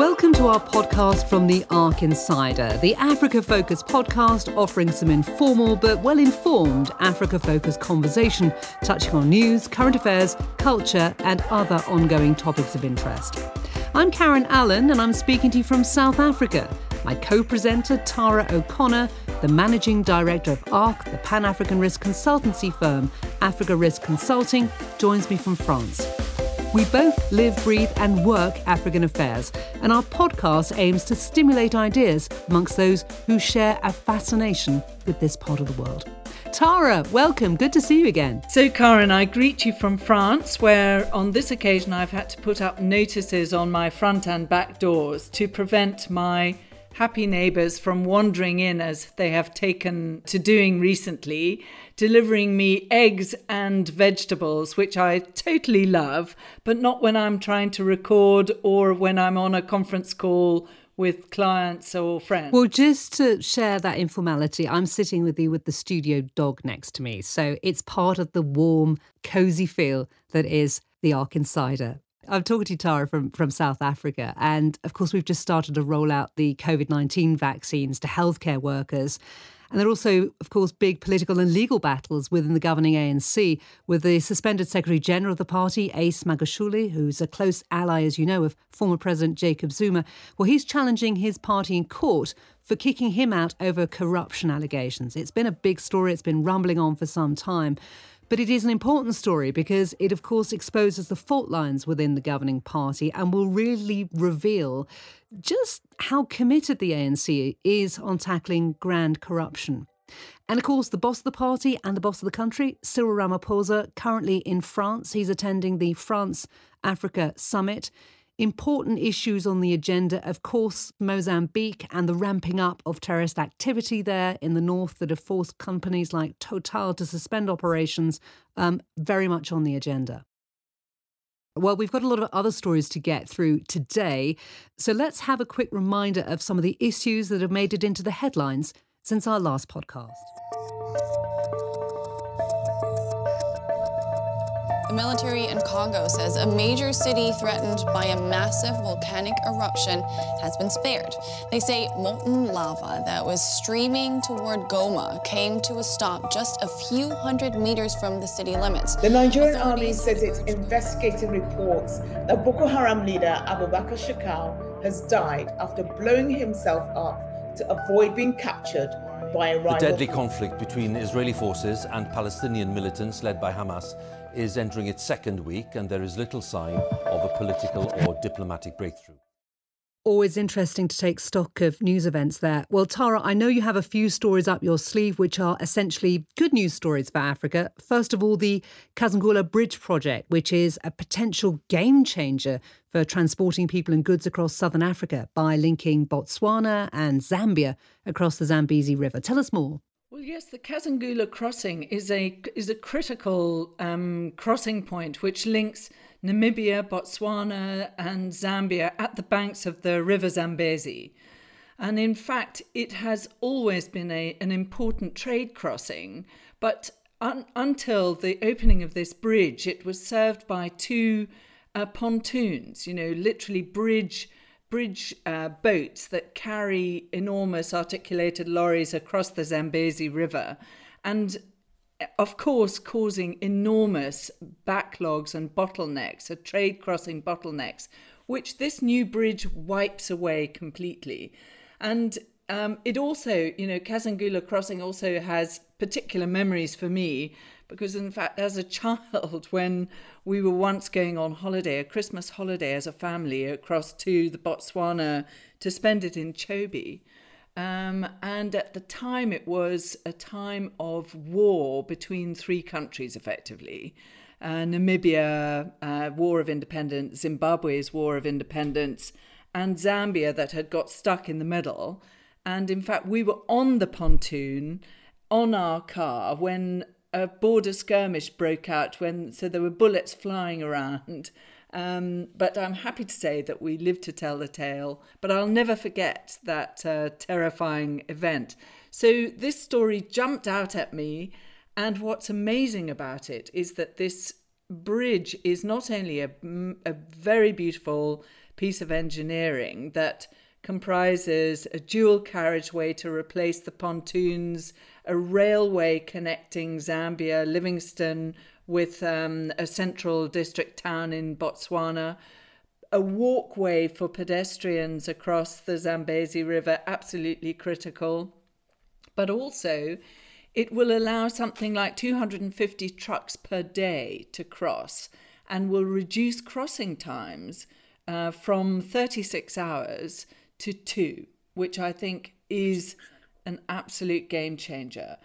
Welcome to our podcast from the ARC Insider, the Africa focused podcast offering some informal but well informed Africa focused conversation touching on news, current affairs, culture, and other ongoing topics of interest. I'm Karen Allen, and I'm speaking to you from South Africa. My co presenter, Tara O'Connor, the managing director of ARC, the Pan African risk consultancy firm Africa Risk Consulting, joins me from France. We both live, breathe, and work African affairs, and our podcast aims to stimulate ideas amongst those who share a fascination with this part of the world. Tara, welcome. Good to see you again. So, Karen, I greet you from France, where on this occasion I've had to put up notices on my front and back doors to prevent my happy neighbours from wandering in as they have taken to doing recently, delivering me eggs and vegetables, which I totally love, but not when I'm trying to record or when I'm on a conference call with clients or friends. Well, just to share that informality, I'm sitting with you with the studio dog next to me. So it's part of the warm, cozy feel that is the ARC Insider. I'm talking to Tara from, from South Africa. And of course, we've just started to roll out the COVID 19 vaccines to healthcare workers. And there are also, of course, big political and legal battles within the governing ANC, with the suspended Secretary General of the party, Ace Magashule, who's a close ally, as you know, of former President Jacob Zuma. Well, he's challenging his party in court for kicking him out over corruption allegations. It's been a big story, it's been rumbling on for some time. But it is an important story because it, of course, exposes the fault lines within the governing party and will really reveal just how committed the ANC is on tackling grand corruption. And of course, the boss of the party and the boss of the country, Cyril Ramaphosa, currently in France. He's attending the France Africa Summit important issues on the agenda, of course, Mozambique and the ramping up of terrorist activity there in the north that have forced companies like Total to suspend operations, um, very much on the agenda. Well, we've got a lot of other stories to get through today, so let's have a quick reminder of some of the issues that have made it into the headlines since our last podcast. The military in Congo says a major city threatened by a massive volcanic eruption has been spared. They say molten lava that was streaming toward Goma came to a stop just a few hundred meters from the city limits. The Nigerian army says it's investigating reports that Boko Haram leader Abubakar Shekau has died after blowing himself up to avoid being captured by a rival. The deadly conflict between Israeli forces and Palestinian militants led by Hamas is entering its second week, and there is little sign of a political or diplomatic breakthrough. Always interesting to take stock of news events there. Well, Tara, I know you have a few stories up your sleeve which are essentially good news stories for Africa. First of all, the Kazungula Bridge project, which is a potential game changer for transporting people and goods across southern Africa by linking Botswana and Zambia across the Zambezi River. Tell us more. Yes, the Kazungula crossing is a is a critical um, crossing point which links Namibia, Botswana, and Zambia at the banks of the River Zambezi. And in fact, it has always been a, an important trade crossing, but un, until the opening of this bridge, it was served by two uh, pontoons, you know, literally bridge bridge uh, boats that carry enormous articulated lorries across the Zambezi River, and of course, causing enormous backlogs and bottlenecks, a trade crossing bottlenecks, which this new bridge wipes away completely. And um, it also, you know, Kazungula Crossing also has particular memories for me because, in fact, as a child, when we were once going on holiday, a Christmas holiday as a family across to the Botswana to spend it in Chobe. Um, and at the time, it was a time of war between three countries, effectively. Uh, Namibia, uh, War of Independence, Zimbabwe's War of Independence, and Zambia that had got stuck in the middle. And in fact, we were on the pontoon on our car when a border skirmish broke out when so there were bullets flying around um, but I'm happy to say that we lived to tell the tale. But I'll never forget that uh, terrifying event. So this story jumped out at me. And what's amazing about it is that this bridge is not only a, a very beautiful piece of engineering that comprises a dual carriageway to replace the pontoons, a railway connecting Zambia, Livingstone, with um, a central district town in Botswana, a walkway for pedestrians across the Zambezi River, absolutely critical. But also, it will allow something like 250 trucks per day to cross and will reduce crossing times uh, from 36 hours to two, which I think is an absolute game changer.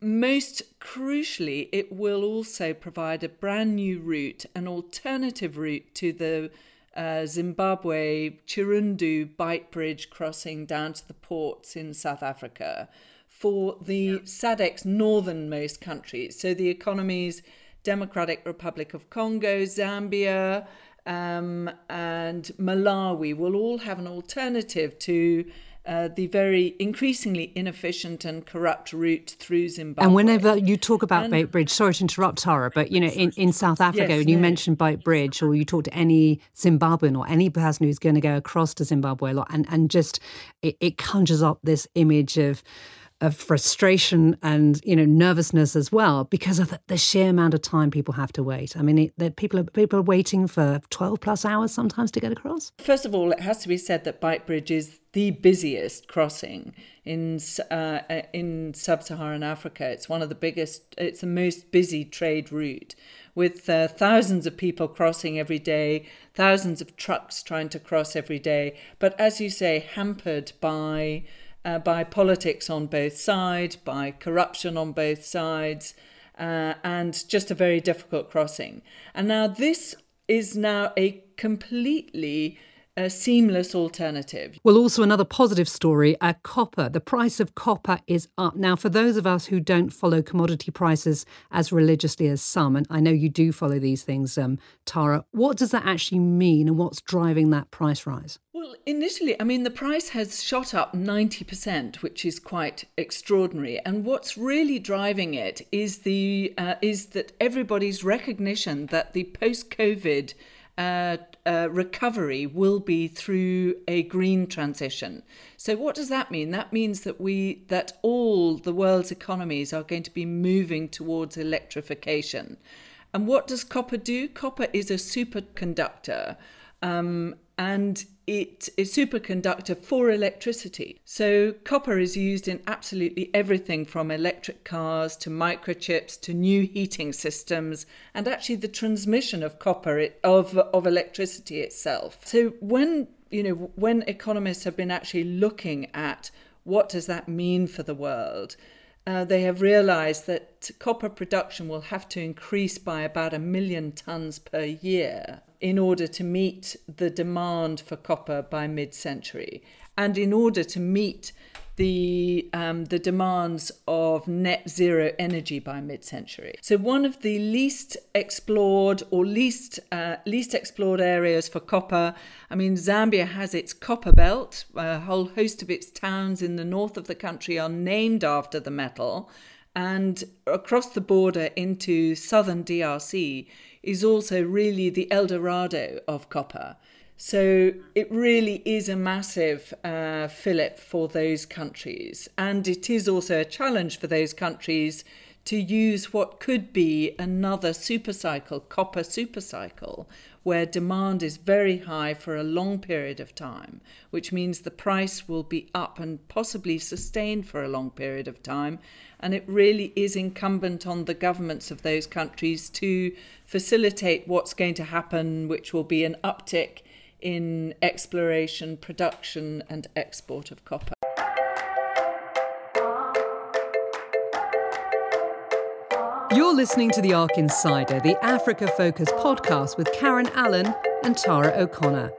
Most crucially, it will also provide a brand new route, an alternative route to the uh, Zimbabwe Chirundu Beitbridge crossing down to the ports in South Africa for the yeah. SADC's northernmost countries. So the economies Democratic Republic of Congo, Zambia, um, and Malawi will all have an alternative to uh, the very increasingly inefficient and corrupt route through Zimbabwe. And whenever you talk about Beitbridge, sorry to interrupt, Tara, but you know, in, in South Africa, yes, when you no. mention Beitbridge, or you talk to any Zimbabwean or any person who's going to go across to Zimbabwe, a lot and and just it, it conjures up this image of of frustration and you know nervousness as well because of the, the sheer amount of time people have to wait. I mean, it, people are people are waiting for twelve plus hours sometimes to get across. First of all, it has to be said that Beitbridge is the busiest crossing in uh, in sub-Saharan Africa. It's one of the biggest. It's the most busy trade route with uh, thousands of people crossing every day, thousands of trucks trying to cross every day. But as you say, hampered by uh, by politics on both sides, by corruption on both sides, uh, and just a very difficult crossing. And now this is now a completely a seamless alternative. Well, also another positive story uh, copper. The price of copper is up. Now, for those of us who don't follow commodity prices as religiously as some, and I know you do follow these things, um, Tara, what does that actually mean and what's driving that price rise? Well, initially, I mean, the price has shot up 90%, which is quite extraordinary. And what's really driving it is, the, uh, is that everybody's recognition that the post COVID uh, uh, recovery will be through a green transition. So what does that mean? That means that we that all the world's economies are going to be moving towards electrification. And what does copper do? Copper is a superconductor. Um, and it is superconductor for electricity. So copper is used in absolutely everything from electric cars to microchips to new heating systems and actually the transmission of copper of of electricity itself. So when you know when economists have been actually looking at what does that mean for the world, uh, they have realized that copper production will have to increase by about a million tons per year in order to meet the demand for copper by mid century and in order to meet the um, the demands of net zero energy by mid-century. So one of the least explored or least uh, least explored areas for copper. I mean, Zambia has its copper belt. A whole host of its towns in the north of the country are named after the metal, and across the border into southern DRC is also really the El Dorado of copper. So it really is a massive uh, fillip for those countries. And it is also a challenge for those countries to use what could be another supercycle, copper supercycle, where demand is very high for a long period of time, which means the price will be up and possibly sustained for a long period of time. And it really is incumbent on the governments of those countries to facilitate what's going to happen, which will be an uptick in exploration, production, and export of copper. You're listening to The ARC Insider, the Africa Focus podcast with Karen Allen and Tara O'Connor.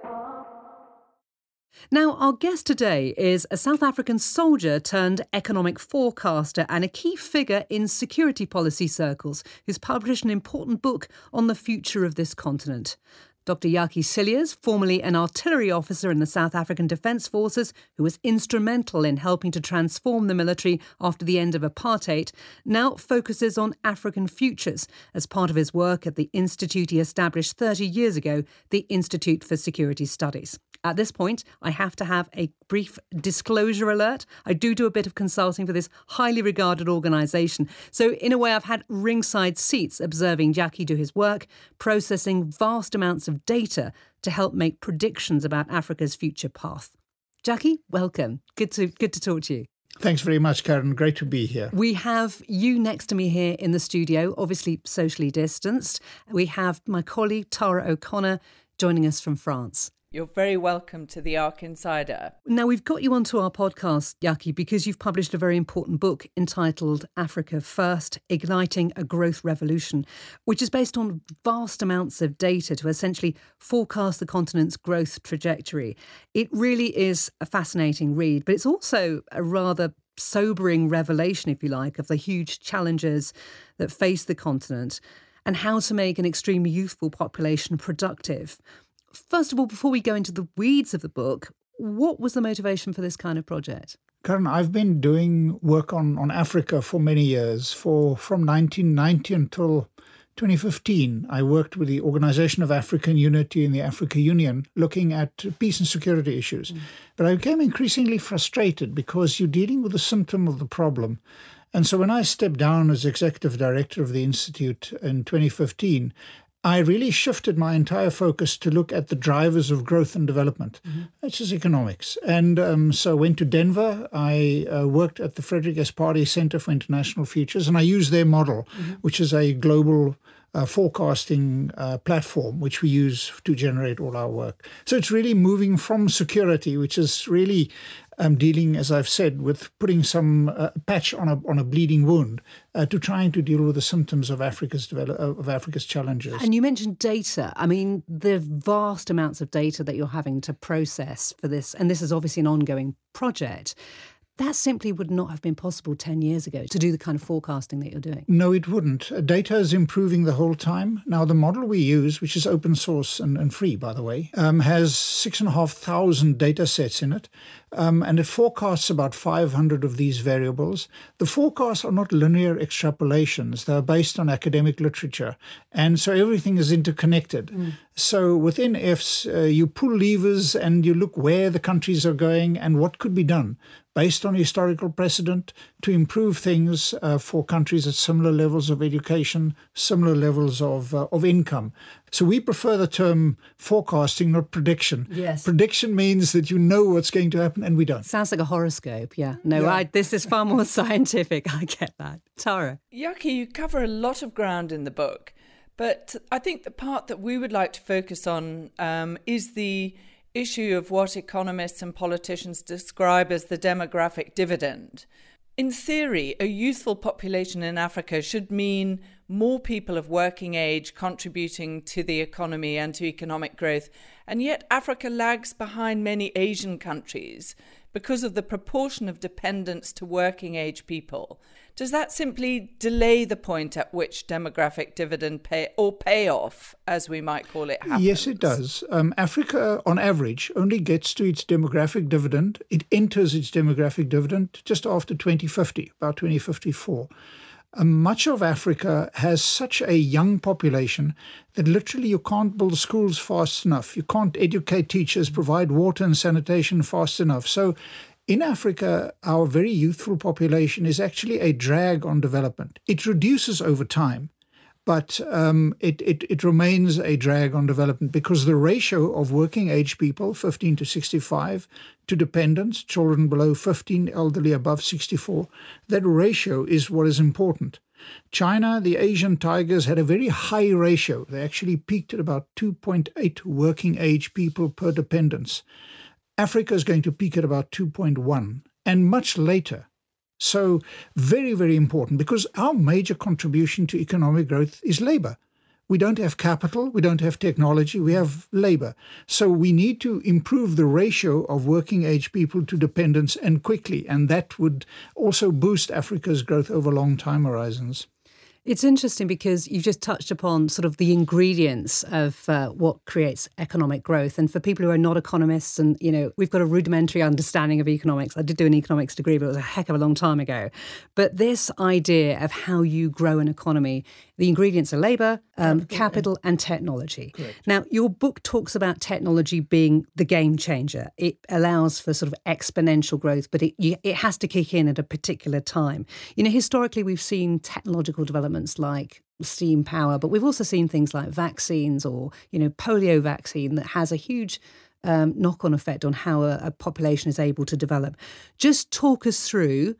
Now, our guest today is a South African soldier turned economic forecaster and a key figure in security policy circles who's published an important book on the future of this continent. Dr. Jakkie Cilliers, formerly an artillery officer in the South African Defence Forces, who was instrumental in helping to transform the military after the end of apartheid, now focuses on African futures as part of his work at the institute he established 30 years ago, the Institute for Security Studies. At this point, I have to have a brief disclosure alert. I do do a bit of consulting for this highly regarded organisation. So, in a way, I've had ringside seats observing Jakkie do his work, processing vast amounts of data to help make predictions about Africa's future path. Jakkie, welcome. Good to good to talk to you. Thanks very much, Karen. Great to be here. We have you next to me here in the studio, obviously socially distanced. We have my colleague Tara O'Connor joining us from France. You're very welcome to the ARC Insider. Now, we've got you onto our podcast, Jakkie, because you've published a very important book entitled Africa First Igniting a Growth Revolution, which is based on vast amounts of data to essentially forecast the continent's growth trajectory. It really is a fascinating read, but it's also a rather sobering revelation, if you like, of the huge challenges that face the continent and how to make an extremely youthful population productive. First of all, before we go into the weeds of the book, what was the motivation for this kind of project? Karen, I've been doing work on, on Africa for many years. For from 1990 until 2015, I worked with the Organization of African Unity and the Africa Union looking at peace and security issues. Mm. But I became increasingly frustrated because you're dealing with the symptom of the problem. And so when I stepped down as executive director of the Institute in 2015, I really shifted my entire focus to look at the drivers of growth and development, mm-hmm. which is economics. And um, so I went to Denver. I uh, worked at the Frederick S. Pardee Center for International Futures, and I used their model, mm-hmm. which is a global uh, forecasting uh, platform, which we use to generate all our work. So it's really moving from security, which is really um, dealing, as I've said, with putting some uh, patch on a on a bleeding wound uh, to trying to deal with the symptoms of Africa's develop, of Africa's challenges. And you mentioned data. I mean, the vast amounts of data that you're having to process for this, and this is obviously an ongoing project. That simply would not have been possible 10 years ago to do the kind of forecasting that you're doing. No, it wouldn't. Uh, data is improving the whole time. Now, the model we use, which is open source and, and free, by the way, um, has 6,500 data sets in it. Um, and it forecasts about 500 of these variables. The forecasts are not linear extrapolations, they're based on academic literature. And so everything is interconnected. Mm. So within IFs, uh, you pull levers and you look where the countries are going and what could be done based on historical precedent to improve things uh, for countries at similar levels of education, similar levels of, uh, of income. So we prefer the term forecasting, not prediction. Yes. Prediction means that you know what's going to happen, and we don't. Sounds like a horoscope. Yeah. No, yeah. I, this is far more scientific. I get that. Tara. Jakkie, you cover a lot of ground in the book. But I think the part that we would like to focus on um, is the issue of what economists and politicians describe as the demographic dividend. In theory, a youthful population in Africa should mean more people of working age contributing to the economy and to economic growth, and yet Africa lags behind many Asian countries because of the proportion of dependence to working age people. Does that simply delay the point at which demographic dividend pay or payoff, as we might call it, happens? Yes, it does. Um, Africa, on average, only gets to its demographic dividend. It enters its demographic dividend just after 2050, about 2054. Um, much of Africa has such a young population that literally you can't build schools fast enough. You can't educate teachers, provide water and sanitation fast enough. So in Africa, our very youthful population is actually a drag on development. It reduces over time, but um, it, it, it remains a drag on development because the ratio of working age people, 15 to 65, to dependents, children below 15, elderly above 64, that ratio is what is important. China, the Asian tigers, had a very high ratio. They actually peaked at about 2.8 working age people per dependents. Africa is going to peak at about 2.1 and much later. So, very, very important because our major contribution to economic growth is labor. We don't have capital, we don't have technology, we have labor. So, we need to improve the ratio of working age people to dependents and quickly. And that would also boost Africa's growth over long time horizons. It's interesting because you've just touched upon sort of the ingredients of uh, what creates economic growth. And for people who are not economists, and you know, we've got a rudimentary understanding of economics. I did do an economics degree, but it was a heck of a long time ago. But this idea of how you grow an economy, the ingredients are labour, um, capital, capital, and technology. Correct. Now, your book talks about technology being the game changer. It allows for sort of exponential growth, but it it has to kick in at a particular time. You know, historically, we've seen technological developments like steam power, but we've also seen things like vaccines or, you know, polio vaccine that has a huge um, knock on effect on how a, a population is able to develop. Just talk us through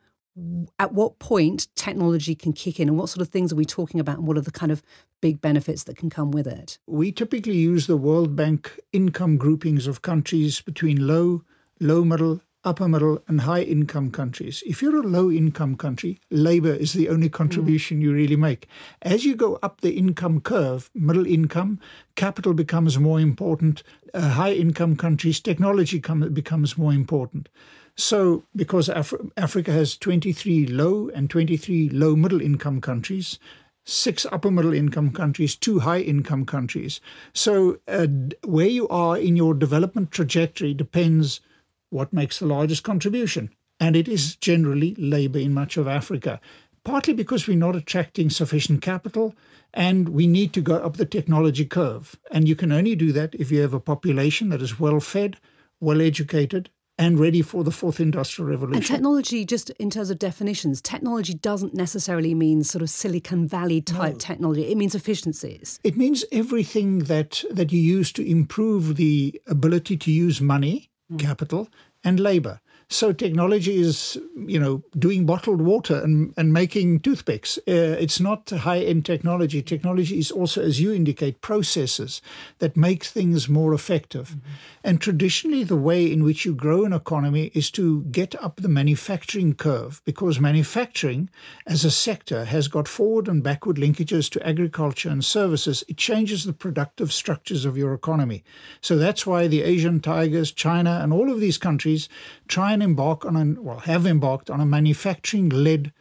at what point technology can kick in and what sort of things are we talking about and what are the kind of big benefits that can come with it? We typically use the World Bank income groupings of countries between low, low middle, upper middle and high income countries. If you're a low income country, labor is the only contribution mm. you really make. As you go up the income curve, middle income, capital becomes more important. Uh, high income countries, technology come, becomes more important. So, because Af- Africa has 23 low and 23 low middle income countries, six upper middle income countries, two high income countries. So, uh, where you are in your development trajectory depends what makes the largest contribution. And it is generally labor in much of Africa, partly because we're not attracting sufficient capital and we need to go up the technology curve. And you can only do that if you have a population that is well fed, well educated, and ready for the fourth industrial revolution. And technology, just in terms of definitions, technology doesn't necessarily mean sort of Silicon Valley type no. technology. It means efficiencies. It means everything that that you use to improve the ability to use money mm. capital, and labor. So technology is, you know, doing bottled water and, and making toothpicks. Uh, it's not high-end technology. Technology is also, as you indicate, processes that make things more effective. Mm-hmm. And traditionally, the way in which you grow an economy is to get up the manufacturing curve because manufacturing as a sector has got forward and backward linkages to agriculture and services. It changes the productive structures of your economy. So that's why the Asian tigers, China, and all of these countries try and embark on an, well, have embarked on a manufacturing led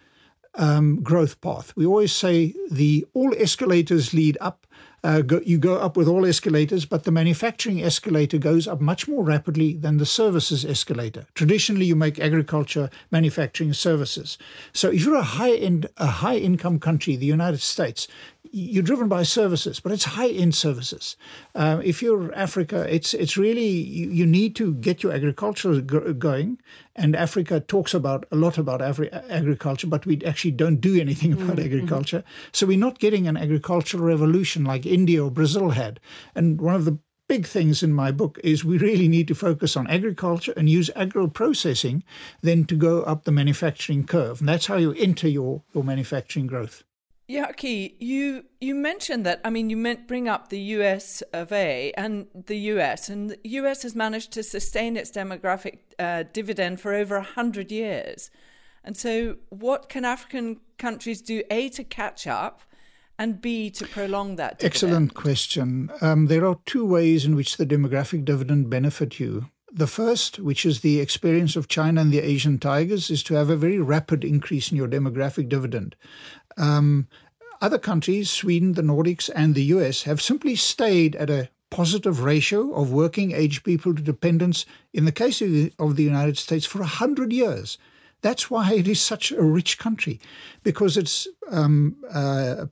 um, growth path. We always say the all escalators lead up uh, go, you go up with all escalators, but the manufacturing escalator goes up much more rapidly than the services escalator. Traditionally, you make agriculture, manufacturing, services. So if you're a high end, a high income country, the United States, you're driven by services, but it's high end services. Um, if you're Africa, it's it's really you, you need to get your agriculture going. And Africa talks about a lot about agri- agriculture, but we actually don't do anything about mm-hmm. agriculture. So we're not getting an agricultural revolution like India or Brazil had. And one of the big things in my book is we really need to focus on agriculture and use agro processing then to go up the manufacturing curve. And that's how you enter your, your manufacturing growth. Jakkie, you you mentioned that. I mean, you meant bring up the U.S. of A. and the U.S. and the U.S. has managed to sustain its demographic uh, dividend for over hundred years. And so, what can African countries do? A to catch up, and B to prolong that. Dividend? Excellent question. Um, there are two ways in which the demographic dividend benefit you. The first, which is the experience of China and the Asian tigers, is to have a very rapid increase in your demographic dividend. Um, other countries, Sweden, the Nordics, and the US, have simply stayed at a positive ratio of working age people to dependents in the case of the, of the United States for 100 years. That's why it is such a rich country, because it's um, uh,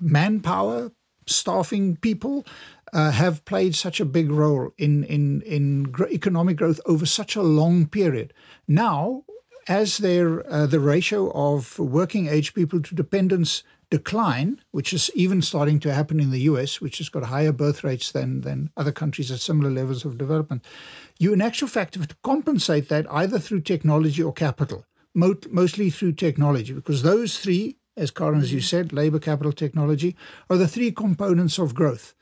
manpower, staffing people uh, have played such a big role in in in economic growth over such a long period. Now, as their uh, the ratio of working age people to dependents decline, which is even starting to happen in the US, which has got higher birth rates than than other countries at similar levels of development, you in actual fact have to compensate that either through technology or capital, mostly through technology, because those three, as Karen, as you said, labor, capital, technology, are the three components of growth.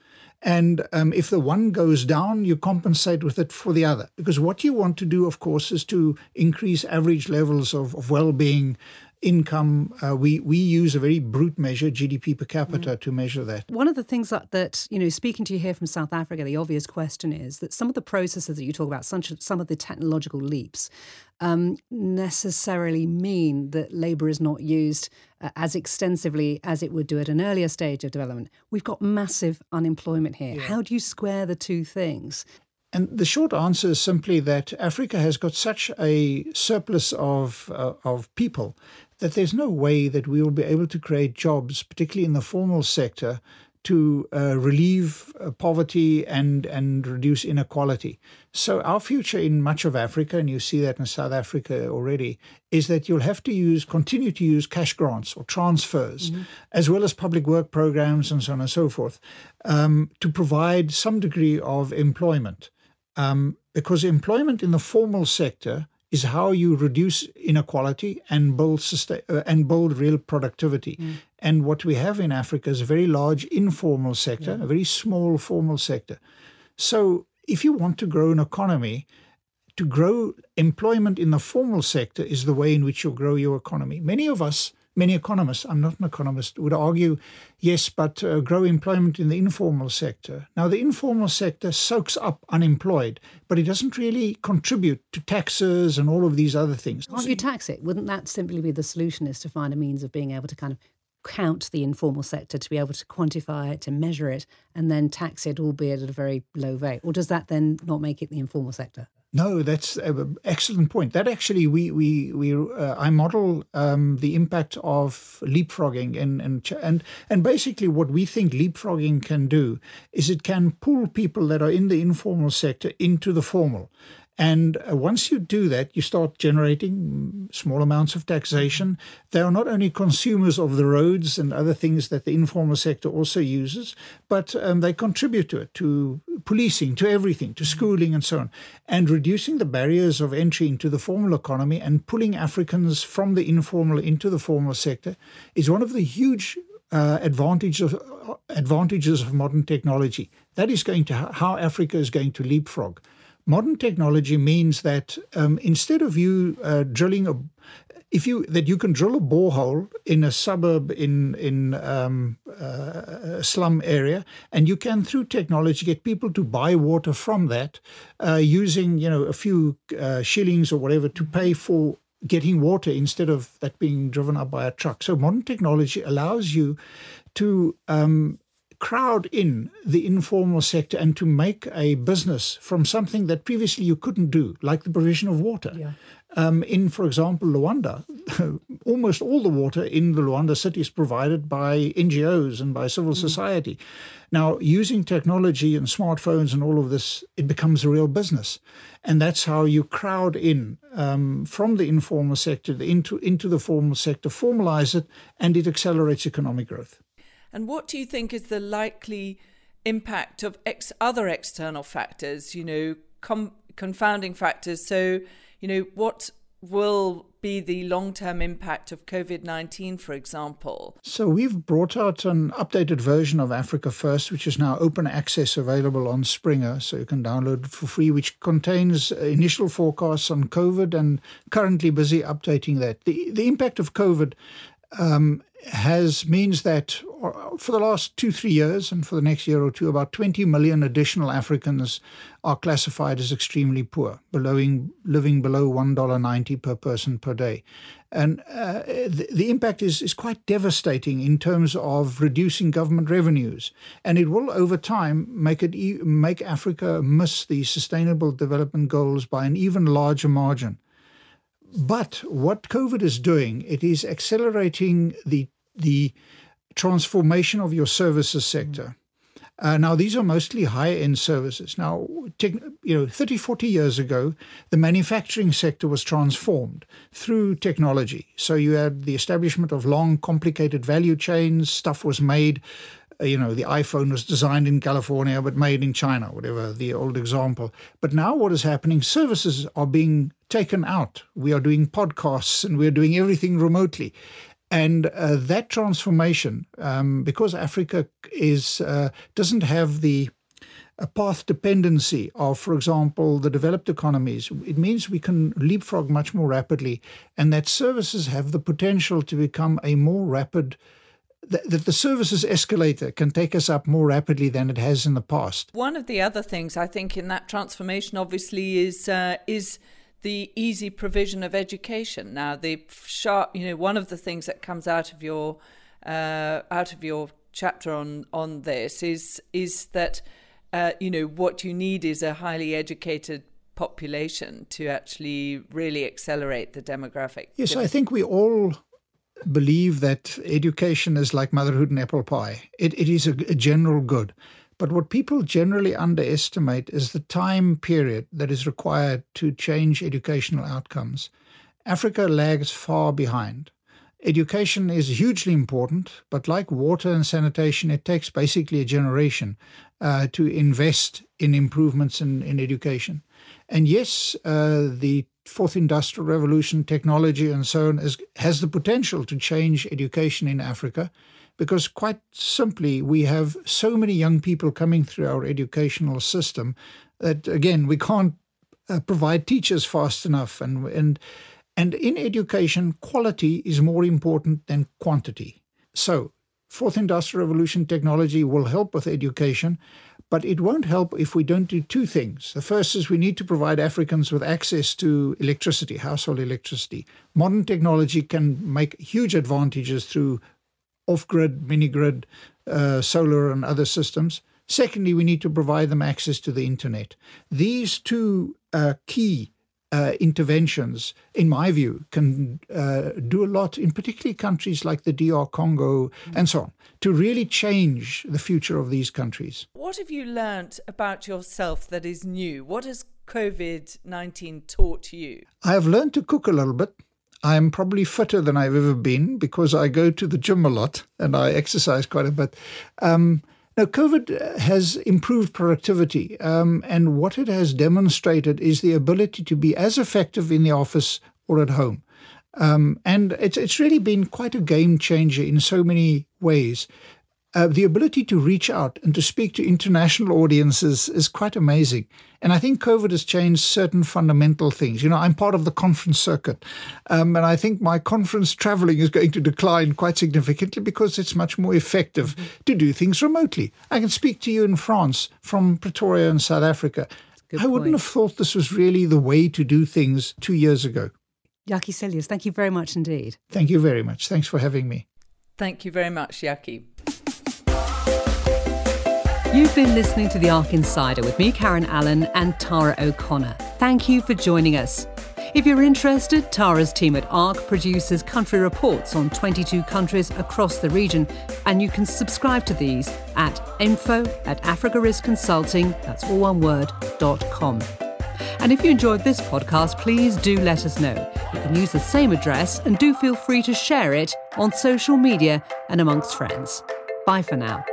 And um, if the one goes down, you compensate with it for the other. Because what you want to do, of course, is to increase average levels of, of well being income. Uh, we we use a very brute measure, GDP per capita, mm. to measure that. One of the things that, that you know, speaking to you here from South Africa, the obvious question is that some of the processes that you talk about, some some of the technological leaps, um, necessarily mean that labour is not used uh, as extensively as it would do at an earlier stage of development. We've got massive unemployment here. Yeah. How do you square the two things? And the short answer is simply that Africa has got such a surplus of uh, of people that there's no way that we will be able to create jobs, particularly in the formal sector, to uh, relieve uh, poverty and and reduce inequality. So our future in much of Africa, and you see that in South Africa already, is that you'll have to use continue to use cash grants or transfers, mm-hmm. as well as public work programs and so on and so forth, um, to provide some degree of employment um, because employment in the formal sector is how you reduce inequality and build sustain, uh, and build real productivity. Mm. And what we have in Africa is a very large informal sector, yeah. a very small formal sector. So if you want to grow an economy, to grow employment in the formal sector is the way in which you'll grow your economy. Many of us many economists, I'm not an economist, would argue, yes, but uh, grow employment in the informal sector. Now, the informal sector soaks up unemployed, but it doesn't really contribute to taxes and all of these other things. Can't you tax it? Wouldn't that simply be the solution is to find a means of being able to kind of count the informal sector, to be able to quantify it, to measure it, and then tax it, albeit at a very low rate? Or does that then not make it the informal sector? No, that's an excellent point. That actually, we we we uh, I model um, the impact of leapfrogging and and and and basically what we think leapfrogging can do is it can pull people that are in the informal sector into the formal. And uh, once you do that, you start generating small amounts of taxation. They are not only consumers of the roads and other things that the informal sector also uses, but um, they contribute to it, to policing, to everything, to schooling, and so on. And reducing the barriers of entry into the formal economy and pulling Africans from the informal into the formal sector is one of the huge uh, advantages of, advantages of modern technology. That is going to how Africa is going to leapfrog. Modern technology means that um, instead of you uh, drilling a if you that you can drill a borehole in a suburb in in um, uh, a slum area, and you can through technology get people to buy water from that, uh, using you know a few uh, shillings or whatever to pay for getting water instead of that being driven up by a truck. So modern technology allows you to um, crowd in the informal sector and to make a business from something that previously you couldn't do, like the provision of water. Yeah. Um, in, for example, Luanda, almost all the water in the Luanda city is provided by NGOs and by civil mm. society. Now, using technology and smartphones and all of this, it becomes a real business. And that's how you crowd in um, from the informal sector into, into the formal sector, formalize it, and it accelerates economic growth. And what do you think is the likely impact of ex- other external factors, you know, com- confounding factors? So, you know, what will be the long term impact of COVID 19, for example? So, we've brought out an updated version of Africa First, which is now open access available on Springer. So, you can download for free, which contains initial forecasts on COVID and currently busy updating that. The, the impact of COVID um, has means that uh, for the last two three years and for the next year or two, about 20 million additional Africans are classified as extremely poor, below, living below one dollar ninety per person per day, and uh, the, the, impact is is quite devastating in terms of reducing government revenues, and it will over time make it make Africa miss the Sustainable Development Goals by an even larger margin. But what COVID is doing, it is accelerating the the transformation of your services sector. Uh, now, these are mostly high end services. Now, you know, 30, 40 years ago, the manufacturing sector was transformed through technology. So you had the establishment of long, complicated value chains, stuff was made. Uh, you know, the iPhone was designed in California but made in China, whatever the old example. But now, what is happening? Services are being taken out. We are doing podcasts and we're doing everything remotely. And uh, that transformation, um, because Africa is uh, doesn't have the a path dependency of, for example, the developed economies. It means we can leapfrog much more rapidly, and that services have the potential to become a more rapid that the services escalator can take us up more rapidly than it has in the past. One of the other things I think in that transformation, obviously, is uh, is the easy provision of education. Now, the sharp, you know, one of the things that comes out of your uh, out of your chapter on on this is is that uh, you know what you need is a highly educated population to actually really accelerate the demographic. Yes, I think we all believe that education is like motherhood and apple pie. It, it is a, a general good. But what people generally underestimate is the time period that is required to change educational outcomes. Africa lags far behind. Education is hugely important, but like water and sanitation, it takes basically a generation uh, to invest in improvements in, in education. And yes, uh, the fourth industrial revolution, technology, and so on is, has the potential to change education in Africa because, quite simply, we have so many young people coming through our educational system that, again, we can't uh, provide teachers fast enough. And, and, and in education, quality is more important than quantity. So, fourth industrial revolution technology will help with education, but it won't help if we don't do two things. The first is we need to provide Africans with access to electricity, household electricity. Modern technology can make huge advantages through off grid, mini grid, uh, solar, and other systems. Secondly, we need to provide them access to the internet. These two uh, key uh, interventions, in my view, can uh, do a lot in particularly countries like the DR Congo and so on, to really change the future of these countries. What have you learnt about yourself that is new? What has COVID 19 taught you? I have learned to cook a little bit. I'm probably fitter than I've ever been because I go to the gym a lot and I exercise quite a bit. Um, now, COVID has improved productivity, um, and what it has demonstrated is the ability to be as effective in the office or at home. Um, and it's it's really been quite a game changer in so many ways uh, the ability to reach out and to speak to international audiences is quite amazing. And I think COVID has changed certain fundamental things. You know, I'm part of the conference circuit, um, and I think my conference traveling is going to decline quite significantly because it's much more effective mm-hmm. to do things remotely. I can speak to you in France from Pretoria in South Africa. I point. wouldn't have thought this was really the way to do things two years ago. Jakkie Cilliers, thank you very much indeed. Thank you very much. Thanks for having me. Thank you very much, Jakkie. You've been listening to The ARC Insider with me, Karen Allen, and Tara O'Connor. Thank you for joining us. If you're interested, Tara's team at ARC produces country reports on 22 countries across the region, and you can subscribe to these at info at africariskconsulting, that's all one word, dot com. And if you enjoyed this podcast, please do let us know. You can use the same address and do feel free to share it on social media and amongst friends. Bye for now.